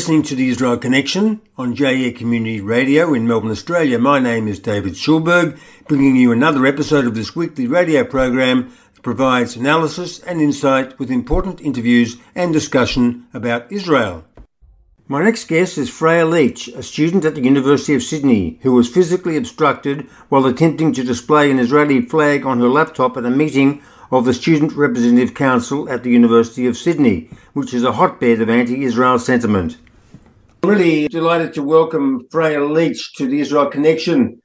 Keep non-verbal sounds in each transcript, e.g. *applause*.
Listening to the Israel Connection on J-Air Community Radio in Melbourne, Australia. My name is David Schulberg, bringing you another episode of this weekly radio program that provides analysis and insight with important interviews and discussion about Israel. My next guest is Freya Leach, a student at the University of Sydney, who was physically obstructed while attempting to display an Israeli flag on her laptop at a meeting of the Student Representative Council at the University of Sydney, which is a hotbed of anti Israel sentiment. Really delighted to welcome Freya Leach to the Israel Connection.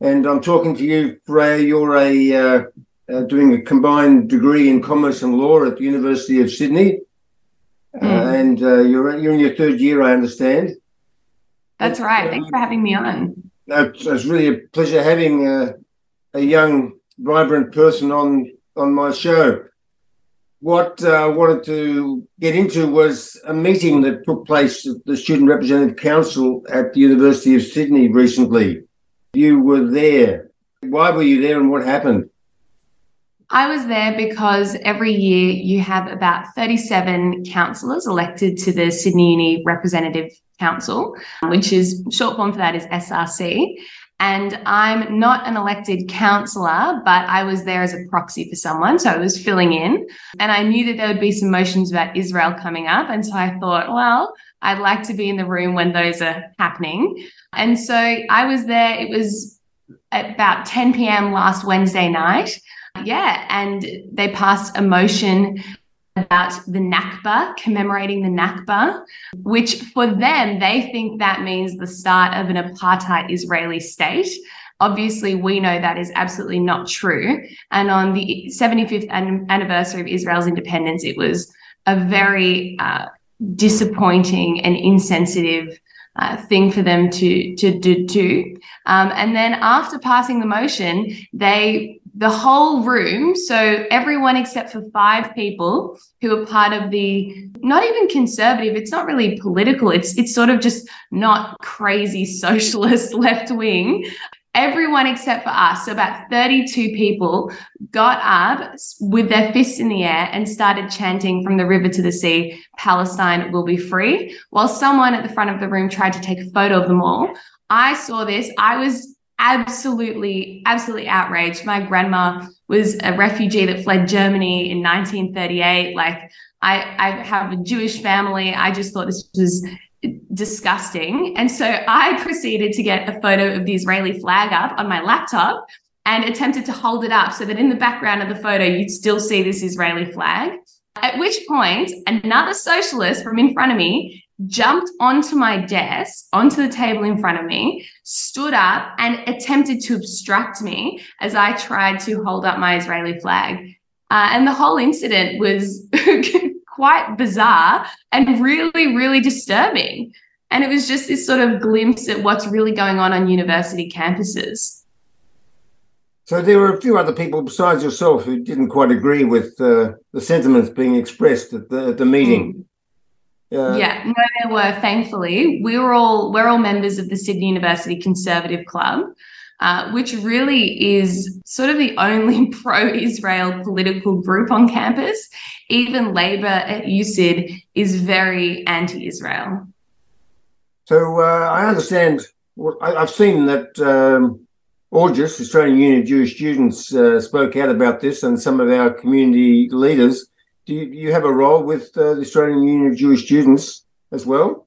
And I'm talking to you, Freya. You're a, uh, uh, doing a combined degree in commerce and law at the University of Sydney. Mm. Uh, and uh, you're, you're in your third year, I understand. That's right. Thanks for having me on. it's really a pleasure having uh, a young, vibrant person on on my show. What uh, I wanted to get into was a meeting that took place at the Student Representative Council at the University of Sydney recently. You were there. Why were you there and what happened? I was there because every year you have about 37 councillors elected to the Sydney Uni Representative Council, which is short form for that is SRC. And I'm not an elected councillor, but I was there as a proxy for someone. So I was filling in. And I knew that there would be some motions about Israel coming up. And so I thought, well, I'd like to be in the room when those are happening. And so I was there. It was about 10 p.m. last Wednesday night. Yeah. And they passed a motion about the Nakba, commemorating the Nakba, which for them, they think that means the start of an apartheid Israeli state. Obviously, we know that is absolutely not true. And on the 75th anniversary of Israel's independence, it was a very uh, disappointing and insensitive uh, thing for them to to do. Um, and then after passing the motion, they the whole room, so everyone except for five people who are part of the not even conservative, it's not really political, it's it's sort of just not crazy *laughs* socialist left wing. Everyone except for us, so about 32 people, got up with their fists in the air and started chanting from the river to the sea, Palestine will be free, while someone at the front of the room tried to take a photo of them all. I saw this. I was absolutely, absolutely outraged. My grandma was a refugee that fled Germany in 1938. Like, I, I have a Jewish family. I just thought this was disgusting. And so I proceeded to get a photo of the Israeli flag up on my laptop and attempted to hold it up so that in the background of the photo, you'd still see this Israeli flag. At which point, another socialist from in front of me jumped onto my desk, onto the table in front of me, stood up and attempted to obstruct me as I tried to hold up my Israeli flag. Uh, and the whole incident was *laughs* quite bizarre and really, really disturbing. And it was just this sort of glimpse at what's really going on on university campuses. So there were a few other people besides yourself who didn't quite agree with uh, the sentiments being expressed at the, at the meeting. Mm. Yeah. yeah, no, there were. Thankfully, we were all we're all members of the Sydney University Conservative Club, uh, which really is sort of the only *laughs* pro-Israel political group on campus. Even Labor at USyd is very anti-Israel. So uh, I understand. Well, I, have seen that um, Australian Union of Jewish Students, uh, spoke out about this, and some of our community leaders do you, you have a role with uh, the Australian Union of Jewish Students as well?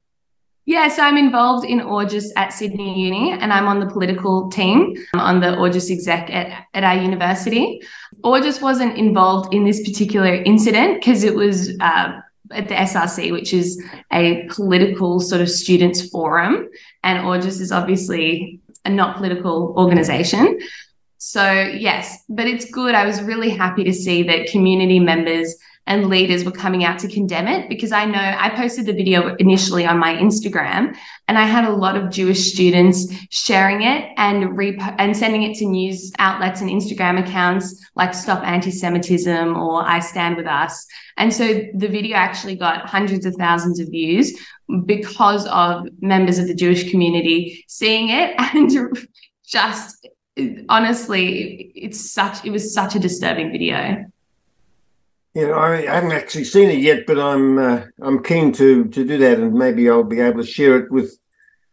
Yes, I'm involved in AUJS at Sydney Uni and I'm on the political team I'm on the AUJS exec at, at our university. AUJS wasn't involved in this particular incident because it was uh, at the SRC, which is a political sort of students forum. And AUJS is obviously a not political organization. So, yes, but it's good. I was really happy to see that community members and leaders were coming out to condemn it because I know I posted the video initially on my Instagram and I had a lot of Jewish students sharing it and rep- and sending it to news outlets and Instagram accounts like Stop Anti-Semitism or I Stand With Us. And so the video actually got hundreds of thousands of views because of members of the Jewish community seeing it *laughs* and just honestly it's such it was such a disturbing video Yeah, I I haven't actually seen it yet, but I'm uh, I'm keen to to do that, and maybe I'll be able to share it with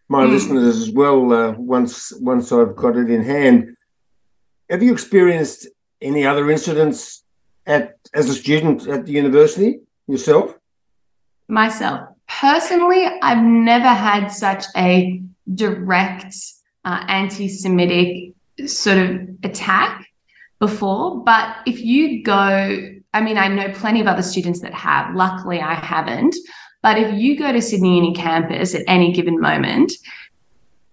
my mm. listeners as well uh, once once I've got it in hand. Have you experienced any other incidents at as a student at the university yourself? Myself personally, I've never had such a direct uh, anti-Semitic sort of attack before. But if you go, I mean, I know plenty of other students that have. Luckily, I haven't. But if you go to Sydney Uni campus at any given moment,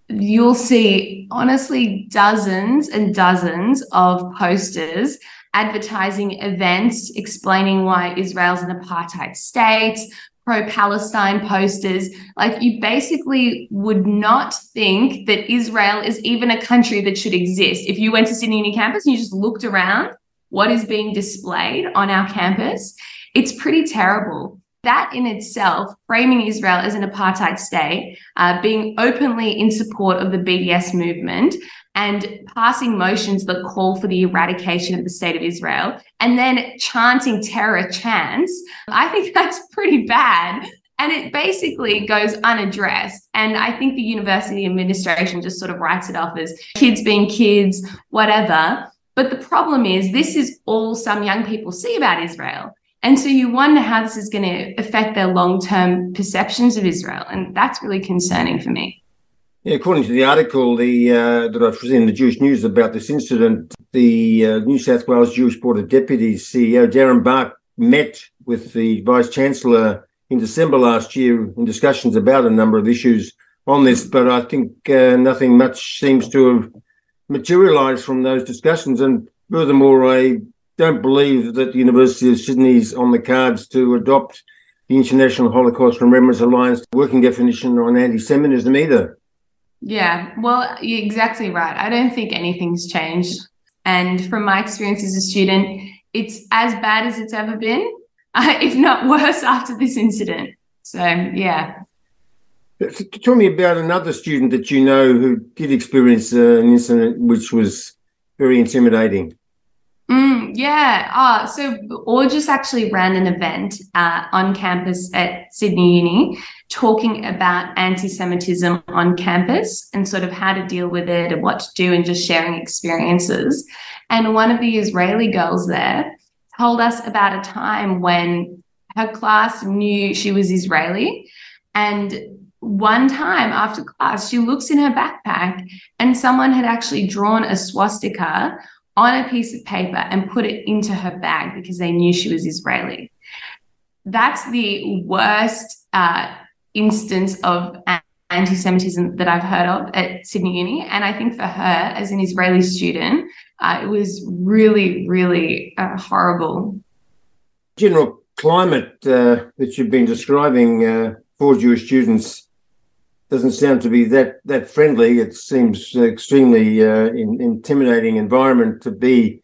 you'll see honestly dozens and dozens of posters advertising events explaining why Israel's an apartheid state, pro Palestine posters. Like, you basically would not think that Israel is even a country that should exist. If you went to Sydney Uni campus and you just looked around what is being displayed on our campus, it's pretty terrible. That in itself, framing Israel as an apartheid state, uh, being openly in support of the BDS movement, and passing motions that call for the eradication of the state of Israel and then chanting terror chants, I think *laughs* that's pretty bad. And it basically goes unaddressed. And I think the university administration just sort of writes it off as kids being kids, whatever. But the problem is, this is all some young people see about Israel. And so you wonder how this is going to affect their long term perceptions of Israel. And that's really concerning for me. Yeah, according to the article the, uh, that I've seen in the Jewish News about this incident, the uh, New South Wales Jewish Board of Deputies CEO Darren Bark met with the Vice Chancellor in December last year in discussions about a number of issues on this, but I think uh, nothing much seems to have materialised from those discussions. And furthermore, I don't believe that the University of Sydney is on the cards to adopt the International Holocaust Remembrance Alliance working definition on anti Semitism either. Yeah, well, you're exactly right. I don't think anything's changed. And from my experience as a student, it's as bad as it's ever been, *laughs* if not worse after this incident. So, yeah. Tell me about another student that you know who did experience uh, an incident which was very intimidating. Mm, yeah. Oh, so AUJS actually ran an event uh, on campus at Sydney Uni talking about anti Semitism on campus and sort of how to deal with it and what to do and just sharing experiences. And one of the Israeli girls there told us about a time when her class knew she was Israeli. And one time after class, she looks in her backpack and someone had actually drawn a swastika on a piece of paper and put it into her bag because they knew she was Israeli. That's the worst uh, instance of anti Semitism that I've heard of at Sydney Uni. And I think for her, as an Israeli student, uh, it was really, really uh, horrible. General climate uh, that you've been describing uh, for Jewish students doesn't sound to be that that friendly. It seems extremely uh, in, intimidating environment to be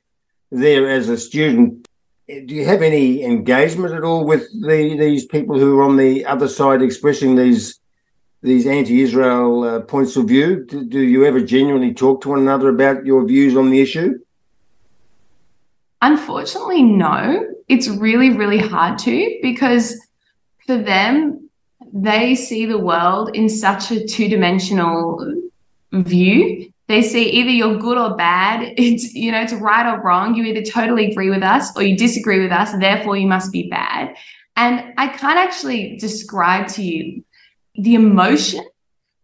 there as a student. Do you have any engagement at all with the, these people who are on the other side expressing these these anti-Israel uh, points of view? Do, do you ever genuinely talk to one another about your views on the issue? Unfortunately, no. It's really, really hard to because for them, they see the world in such a two-dimensional view. They see either you're good or bad. *laughs* It's you know it's right or wrong. You either totally agree with us or you disagree with us. Therefore you must be bad. And i can't actually describe to you the emotion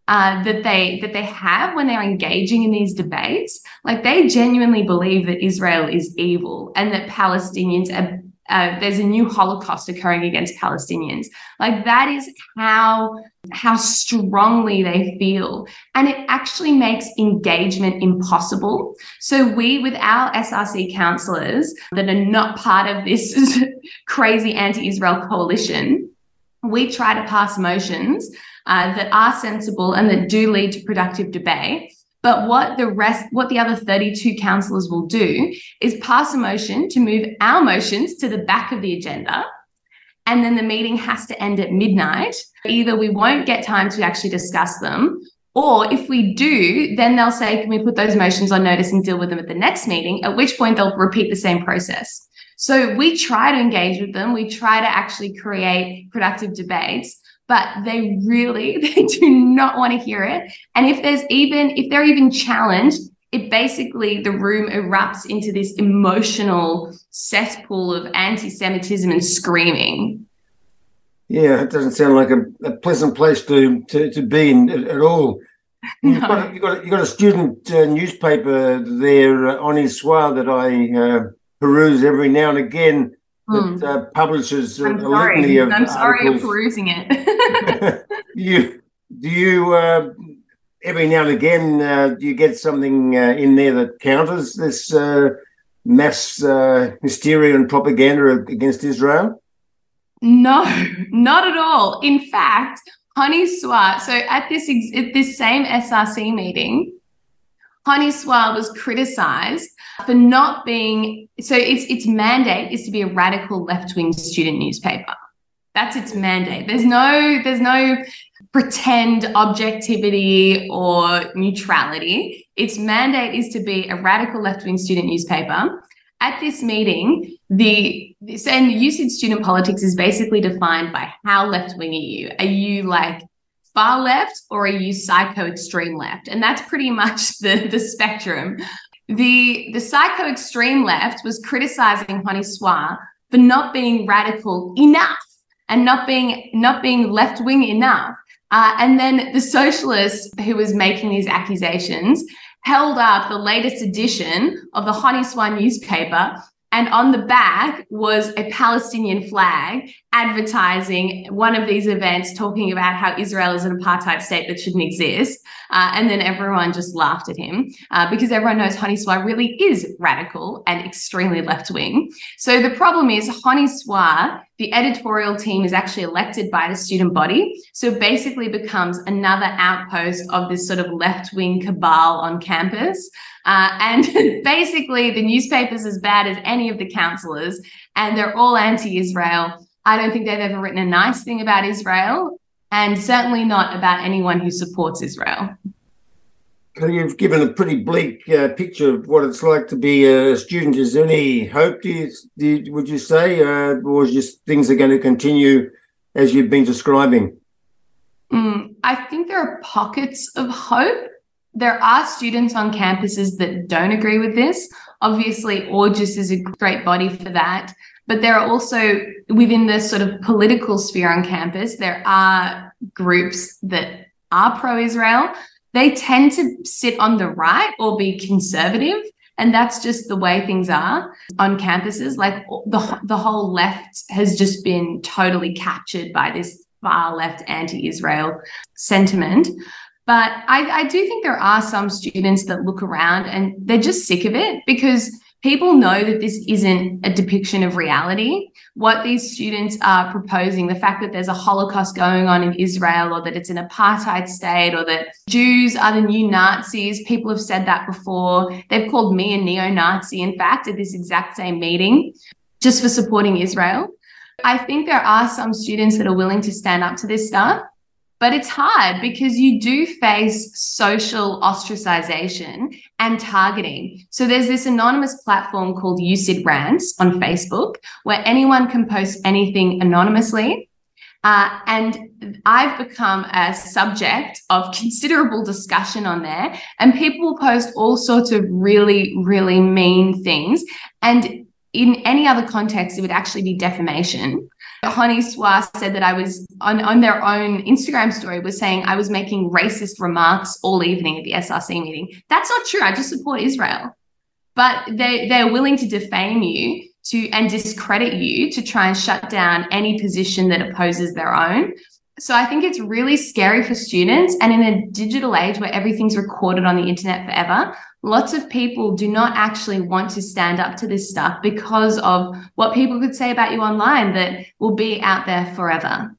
uh, that they that they have when they're engaging in these debates. Like they genuinely believe that israel is evil and that palestinians are uh, there's a new Holocaust occurring against Palestinians. Like that is how how strongly they feel, and it actually makes engagement impossible. So we, with our SRC councillors that are not part of this *laughs* crazy anti-Israel coalition, we try to pass motions uh, that are sensible and that do lead to productive debate but what the rest, what the other 32 councillors will do is pass a motion to move our motions to the back of the agenda. And then the meeting has to end at midnight. Either we won't get time to actually discuss them, or if we do, then they'll say, can we put those motions on notice and deal with them at the next meeting? At which point they'll repeat the same process. So we try to engage with them. We try to actually create productive debates, but they really *laughs* they do not want to hear it. And if there's even if they're even challenged, it basically the room erupts into this emotional cesspool of anti-Semitism and screaming. Yeah, it doesn't sound like a, a pleasant place to, to, to be in at all. You've, no. got, you've, got, you've got a student uh, newspaper there, uh, Honi Soit, that I uh, peruse every now and again that mm. uh, publishes I'm a sorry. litany of I'm sorry you're perusing it. *laughs* you do you uh, every now and again uh, do you get something uh, in there that counters this uh, mass uh, hysteria and propaganda against Israel? No, not at all. In fact, Honi Soit. So at this ex- at this same SRC meeting, Honi Soit was criticised for not being so its its mandate is to be a radical left wing student newspaper. That's its mandate. There's no there's no pretend objectivity or neutrality. Its mandate is to be a radical left wing student newspaper. At this meeting, the and USyd student politics is basically defined by how left wing are you? Are you like far left or are you psycho extreme left? And that's pretty much *laughs* the, the spectrum. The, the psycho extreme left was criticizing Honi Soit for not being radical enough and not being not being left wing enough. Uh, and then the socialist who was making these accusations held up the latest edition of the Honi Soit newspaper and on the back was a Palestinian flag advertising one of these events, talking about how Israel is an apartheid state that shouldn't exist. Uh, and then everyone just laughed at him uh, because everyone knows Honi Soit really is radical and extremely left wing. So the problem is Honi Soit, the editorial team is actually elected by the student body. So basically becomes another outpost of this sort of left wing cabal on campus. Uh, and *laughs* basically, the newspaper's as bad as any of the counselors, and they're all anti Israel. I don't think they've ever written a nice thing about Israel, and certainly not about anyone who supports Israel. You've given a pretty bleak uh, picture of what it's like to be a student. Is there any hope, do you, do you would you say, uh, or just things are going to continue as you've been describing? Mm, I think there are pockets of hope there are students on campuses that don't agree with this. Obviously, AUJS is a great body for that. But there are also within the sort of political sphere on campus, there are groups that are pro Israel. They tend to sit on the right or be conservative. And that's just the way things are on campuses. Like the, the whole left has just been totally captured by this far left anti Israel sentiment. But I, I do think there are some students that look around and they're just sick of it because people know that this isn't a depiction of reality. What these students are proposing, the fact that there's a Holocaust going on in Israel or that it's an apartheid state or that Jews are the new Nazis, people have said that before. They've called me a neo Nazi, in fact, at this exact same meeting just for supporting Israel. I think there are some students that are willing to stand up to this stuff. But it's hard because you do face social ostracization and targeting. So there's this anonymous platform called USyd Rants on Facebook where anyone can post anything anonymously. Uh, and I've become a subject of *laughs* considerable discussion on there. And people will post all sorts of really, really mean things. And in any other context, it would actually be defamation. Honi Soit said that I was on, on their own Instagram story was saying I was making racist remarks all evening at the SRC meeting. That's not true. I just support Israel. But they they're willing to defame you to and discredit you to try and shut down any position that opposes their own. So I think it's really scary for students. And in a digital age where everything's recorded on the internet forever, lots of people do not actually want to stand up to this stuff because of what people could say about you online that will be out there forever.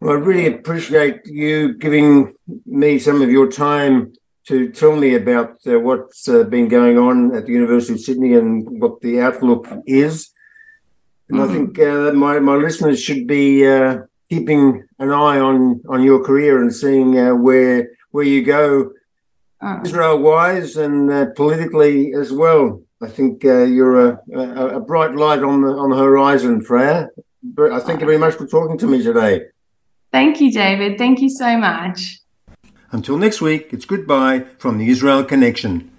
Well, I really appreciate you giving me some of your time to tell me about uh, what's uh, been going on at the University of Sydney and what the outlook is. And mm. I think uh, my, my listeners should be uh, keeping an eye on, on your career and seeing uh, where where you go uh, Israel wise and uh, politically as well. I think uh, you're a, a, a, bright light on the on the horizon, Freya. I thank you very much for talking to me today. Thank you, David. Thank you so much. Until next week, it's goodbye from the Israel Connection.